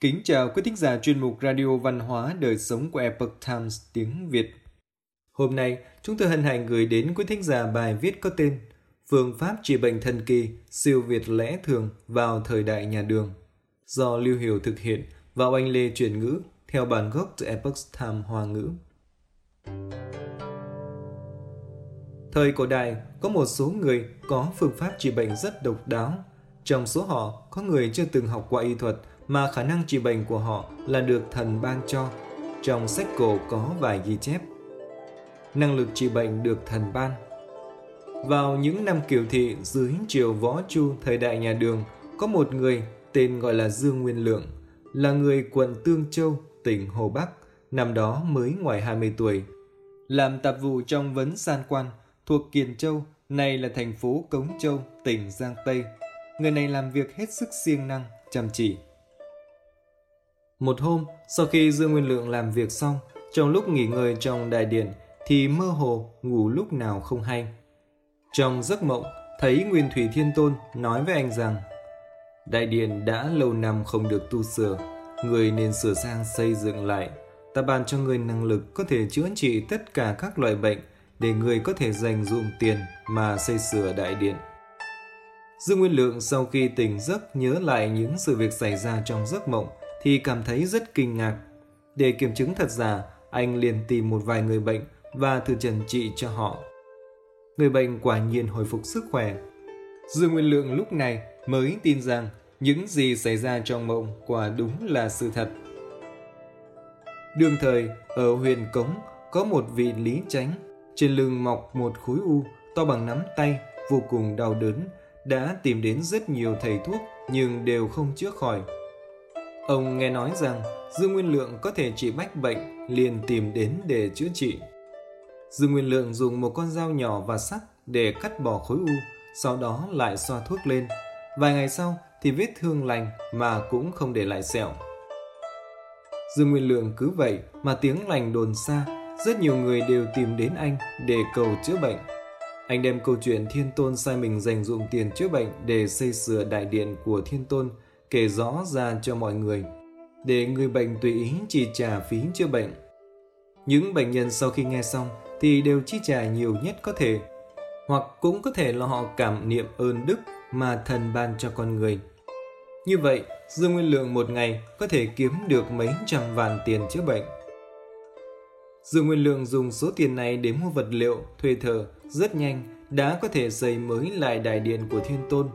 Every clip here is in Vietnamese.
Kính chào quý thính giả chuyên mục Radio Văn hóa Đời sống của Epoch Times tiếng Việt. Hôm nay, chúng tôi hân hạnh gửi đến quý thính giả bài viết có tên Phương pháp trị bệnh thần kỳ, siêu việt lẽ thường vào thời đại nhà đường. Do Lưu Hiểu thực hiện và anh Lê chuyển ngữ theo bản gốc từ Epoch Times Hoa ngữ. Thời cổ đại, có một số người có phương pháp trị bệnh rất độc đáo. Trong số họ, có người chưa từng học qua y thuật mà khả năng trị bệnh của họ là được thần ban cho. Trong sách cổ có vài ghi chép. Năng lực trị bệnh được thần ban. Vào những năm kiều thị dưới triều võ chu thời đại nhà đường, có một người tên gọi là Dương Nguyên Lượng, là người quận Tương Châu, tỉnh Hồ Bắc, năm đó mới ngoài 20 tuổi. Làm tạp vụ trong vấn san quan, thuộc Kiền Châu, nay là thành phố Cống Châu, tỉnh Giang Tây. Người này làm việc hết sức siêng năng, chăm chỉ. Một hôm, sau khi Dương Nguyên Lượng làm việc xong, trong lúc nghỉ ngơi trong đại điện thì mơ hồ ngủ lúc nào không hay. Trong giấc mộng, thấy Nguyên Thủy Thiên Tôn nói với anh rằng Đại điện đã lâu năm không được tu sửa, người nên sửa sang xây dựng lại. Ta ban cho người năng lực có thể chữa trị tất cả các loại bệnh để người có thể dành dụng tiền mà xây sửa đại điện. Dương Nguyên Lượng sau khi tỉnh giấc nhớ lại những sự việc xảy ra trong giấc mộng thì cảm thấy rất kinh ngạc. Để kiểm chứng thật giả, anh liền tìm một vài người bệnh và thử trần trị cho họ. Người bệnh quả nhiên hồi phục sức khỏe. Dương Nguyên Lượng lúc này mới tin rằng những gì xảy ra trong mộng quả đúng là sự thật. Đương thời, ở Huyền Cống có một vị lý tránh, trên lưng mọc một khối u to bằng nắm tay, vô cùng đau đớn, đã tìm đến rất nhiều thầy thuốc nhưng đều không chữa khỏi. Ông nghe nói rằng Dương Nguyên Lượng có thể trị bách bệnh, liền tìm đến để chữa trị. Dương Nguyên Lượng dùng một con dao nhỏ và sắt để cắt bỏ khối u, sau đó lại xoa thuốc lên. Vài ngày sau thì vết thương lành mà cũng không để lại sẹo. Dương Nguyên Lượng cứ vậy mà tiếng lành đồn xa, rất nhiều người đều tìm đến anh để cầu chữa bệnh. Anh đem câu chuyện Thiên Tôn sai mình dành dụng tiền chữa bệnh để xây sửa đại điện của Thiên Tôn kể rõ ra cho mọi người, để người bệnh tùy ý chi trả phí chữa bệnh. Những bệnh nhân sau khi nghe xong thì đều chi trả nhiều nhất có thể, hoặc cũng có thể là họ cảm niệm ơn đức mà thần ban cho con người. Như vậy, Dương Nguyên Lượng một ngày có thể kiếm được mấy trăm vạn tiền chữa bệnh. Dương Nguyên Lượng dùng số tiền này để mua vật liệu, thuê thợ, rất nhanh đã có thể xây mới lại đại điện của Thiên Tôn.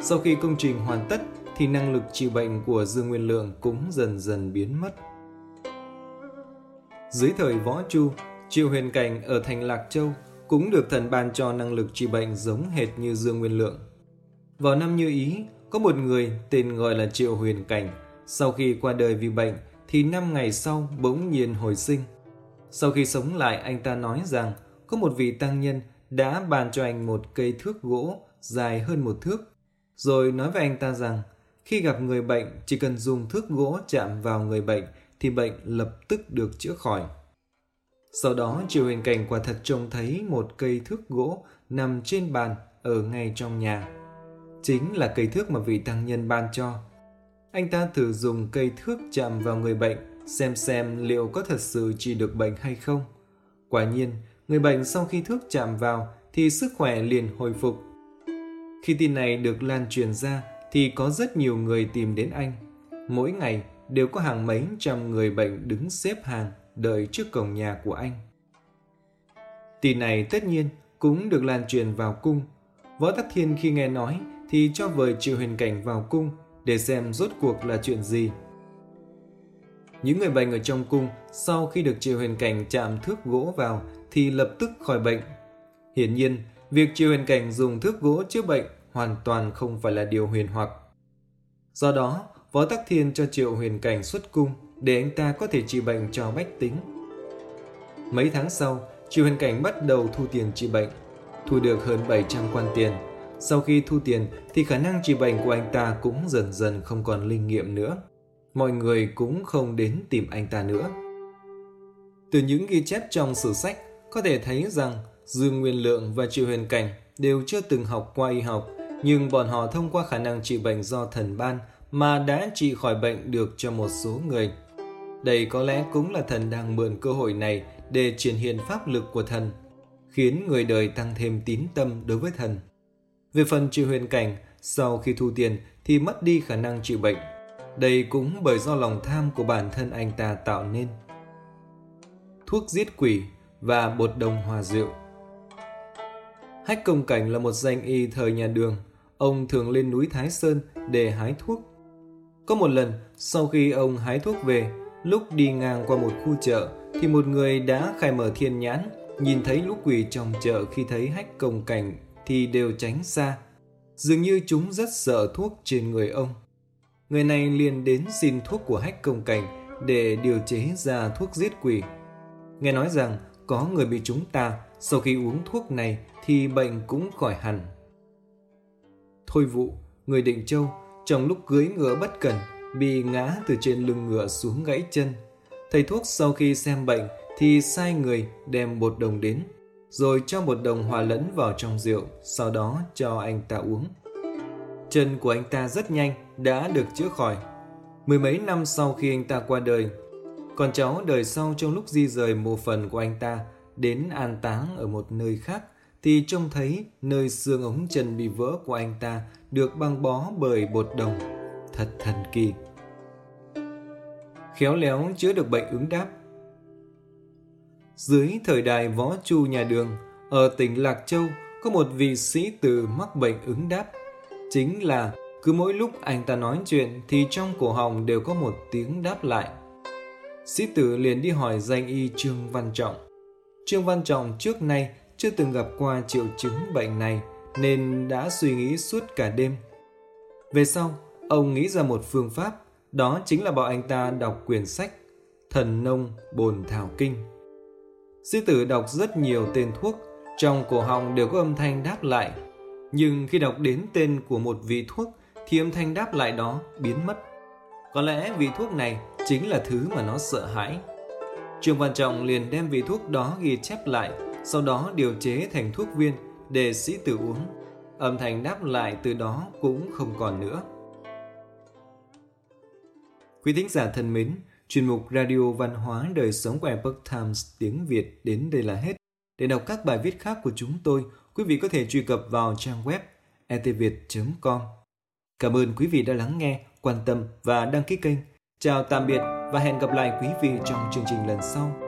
Sau khi công trình hoàn tất thì năng lực trị bệnh của Dương Nguyên Lượng cũng dần dần biến mất. Dưới thời Võ Chu, Triệu Huyền Cảnh ở thành Lạc Châu cũng được thần ban cho năng lực trị bệnh giống hệt như Dương Nguyên Lượng. Vào năm Như Ý, có một người tên gọi là Triệu Huyền Cảnh, sau khi qua đời vì bệnh thì năm ngày sau bỗng nhiên hồi sinh. Sau khi sống lại anh ta nói rằng có một vị tăng nhân đã ban cho anh một cây thước gỗ dài hơn một thước, rồi nói với anh ta rằng khi gặp người bệnh chỉ cần dùng thước gỗ chạm vào người bệnh thì bệnh lập tức được chữa khỏi. Sau đó triệu Huyền Cảnh quả thật trông thấy một cây thước gỗ nằm trên bàn ở ngay trong nhà. Chính là cây thước mà vị tăng nhân ban cho. Anh ta thử dùng cây thước chạm vào người bệnh xem xem liệu có thật sự trị được bệnh hay không. Quả nhiên, người bệnh sau khi thước chạm vào thì sức khỏe liền hồi phục. Khi tin này được lan truyền ra thì có rất nhiều người tìm đến anh. Mỗi ngày đều có hàng mấy trăm người bệnh đứng xếp hàng đợi trước cổng nhà của anh. Tin này tất nhiên cũng được lan truyền vào cung. Võ Tắc Thiên khi nghe nói thì cho vời Triệu Huyền Cảnh vào cung để xem rốt cuộc là chuyện gì. Những người bệnh ở trong cung sau khi được Triệu Huyền Cảnh chạm thước gỗ vào thì lập tức khỏi bệnh. Hiển nhiên, việc Triệu Huyền Cảnh dùng thước gỗ chữa bệnh hoàn toàn không phải là điều huyền hoặc. Do đó, Võ Tắc Thiên cho Triệu Huyền Cảnh xuất cung để anh ta có thể trị bệnh cho bách tính. Mấy tháng sau, Triệu Huyền Cảnh bắt đầu thu tiền trị bệnh, thu được hơn 700 quan tiền. Sau khi thu tiền thì khả năng trị bệnh của anh ta cũng dần dần không còn linh nghiệm nữa. Mọi người cũng không đến tìm anh ta nữa. Từ những ghi chép trong sử sách, có thể thấy rằng Dương Nguyên Lượng và Triệu Huyền Cảnh đều chưa từng học qua y học nhưng bọn họ thông qua khả năng trị bệnh do thần ban mà đã trị khỏi bệnh được cho một số người. Đây có lẽ cũng là thần đang mượn cơ hội này để triển hiện pháp lực của thần, khiến người đời tăng thêm tín tâm đối với thần. Về phần trừ huyền cảnh, sau khi thu tiền thì mất đi khả năng trị bệnh. Đây cũng bởi do lòng tham của bản thân anh ta tạo nên. Thuốc giết quỷ và bột đồng hòa rượu Hách Công Cảnh là một danh y thời nhà đường. Ông thường lên núi Thái Sơn để hái thuốc. Có một lần, sau khi ông hái thuốc về, lúc đi ngang qua một khu chợ, thì một người đã khai mở thiên nhãn, nhìn thấy lũ quỷ trong chợ khi thấy Hách Công Cảnh thì đều tránh xa. Dường như chúng rất sợ thuốc trên người ông. Người này liền đến xin thuốc của Hách Công Cảnh để điều chế ra thuốc giết quỷ. Nghe nói rằng có người bị chúng ta sau khi uống thuốc này thì bệnh cũng khỏi hẳn. Thôi vụ, người định châu, trong lúc cưới ngựa bất cẩn, bị ngã từ trên lưng ngựa xuống gãy chân. Thầy thuốc sau khi xem bệnh thì sai người đem bột đồng đến, rồi cho bột đồng hòa lẫn vào trong rượu, sau đó cho anh ta uống. Chân của anh ta rất nhanh đã được chữa khỏi. Mười mấy năm sau khi anh ta qua đời, con cháu đời sau trong lúc di rời mộ phần của anh ta đến an táng ở một nơi khác thì trông thấy nơi xương ống chân bị vỡ của anh ta được băng bó bởi bột đồng. Thật thần kỳ. Khéo léo chữa được bệnh ứng đáp. Dưới thời đại võ chu nhà đường, ở tỉnh Lạc Châu có một vị sĩ tử mắc bệnh ứng đáp. Chính là cứ mỗi lúc anh ta nói chuyện thì trong cổ họng đều có một tiếng đáp lại. Sĩ tử liền đi hỏi danh y Trương Văn Trọng. Trương Văn Trọng trước nay chưa từng gặp qua triệu chứng bệnh này nên đã suy nghĩ suốt cả đêm. Về sau, ông nghĩ ra một phương pháp, đó chính là bảo anh ta đọc quyển sách Thần Nông Bồn Thảo Kinh. Sư tử đọc rất nhiều tên thuốc, trong cổ họng đều có âm thanh đáp lại. Nhưng khi đọc đến tên của một vị thuốc thì âm thanh đáp lại đó biến mất. Có lẽ vị thuốc này chính là thứ mà nó sợ hãi. Trương Văn Trọng liền đem vị thuốc đó ghi chép lại sau đó điều chế thành thuốc viên để sĩ tử uống. Âm thanh đáp lại từ đó cũng không còn nữa. Quý thính giả thân mến, chuyên mục Radio Văn hóa Đời Sống của Epoch Times tiếng Việt đến đây là hết. Để đọc các bài viết khác của chúng tôi, quý vị có thể truy cập vào trang web etviet.com. Cảm ơn quý vị đã lắng nghe, quan tâm và đăng ký kênh. Chào tạm biệt và hẹn gặp lại quý vị trong chương trình lần sau.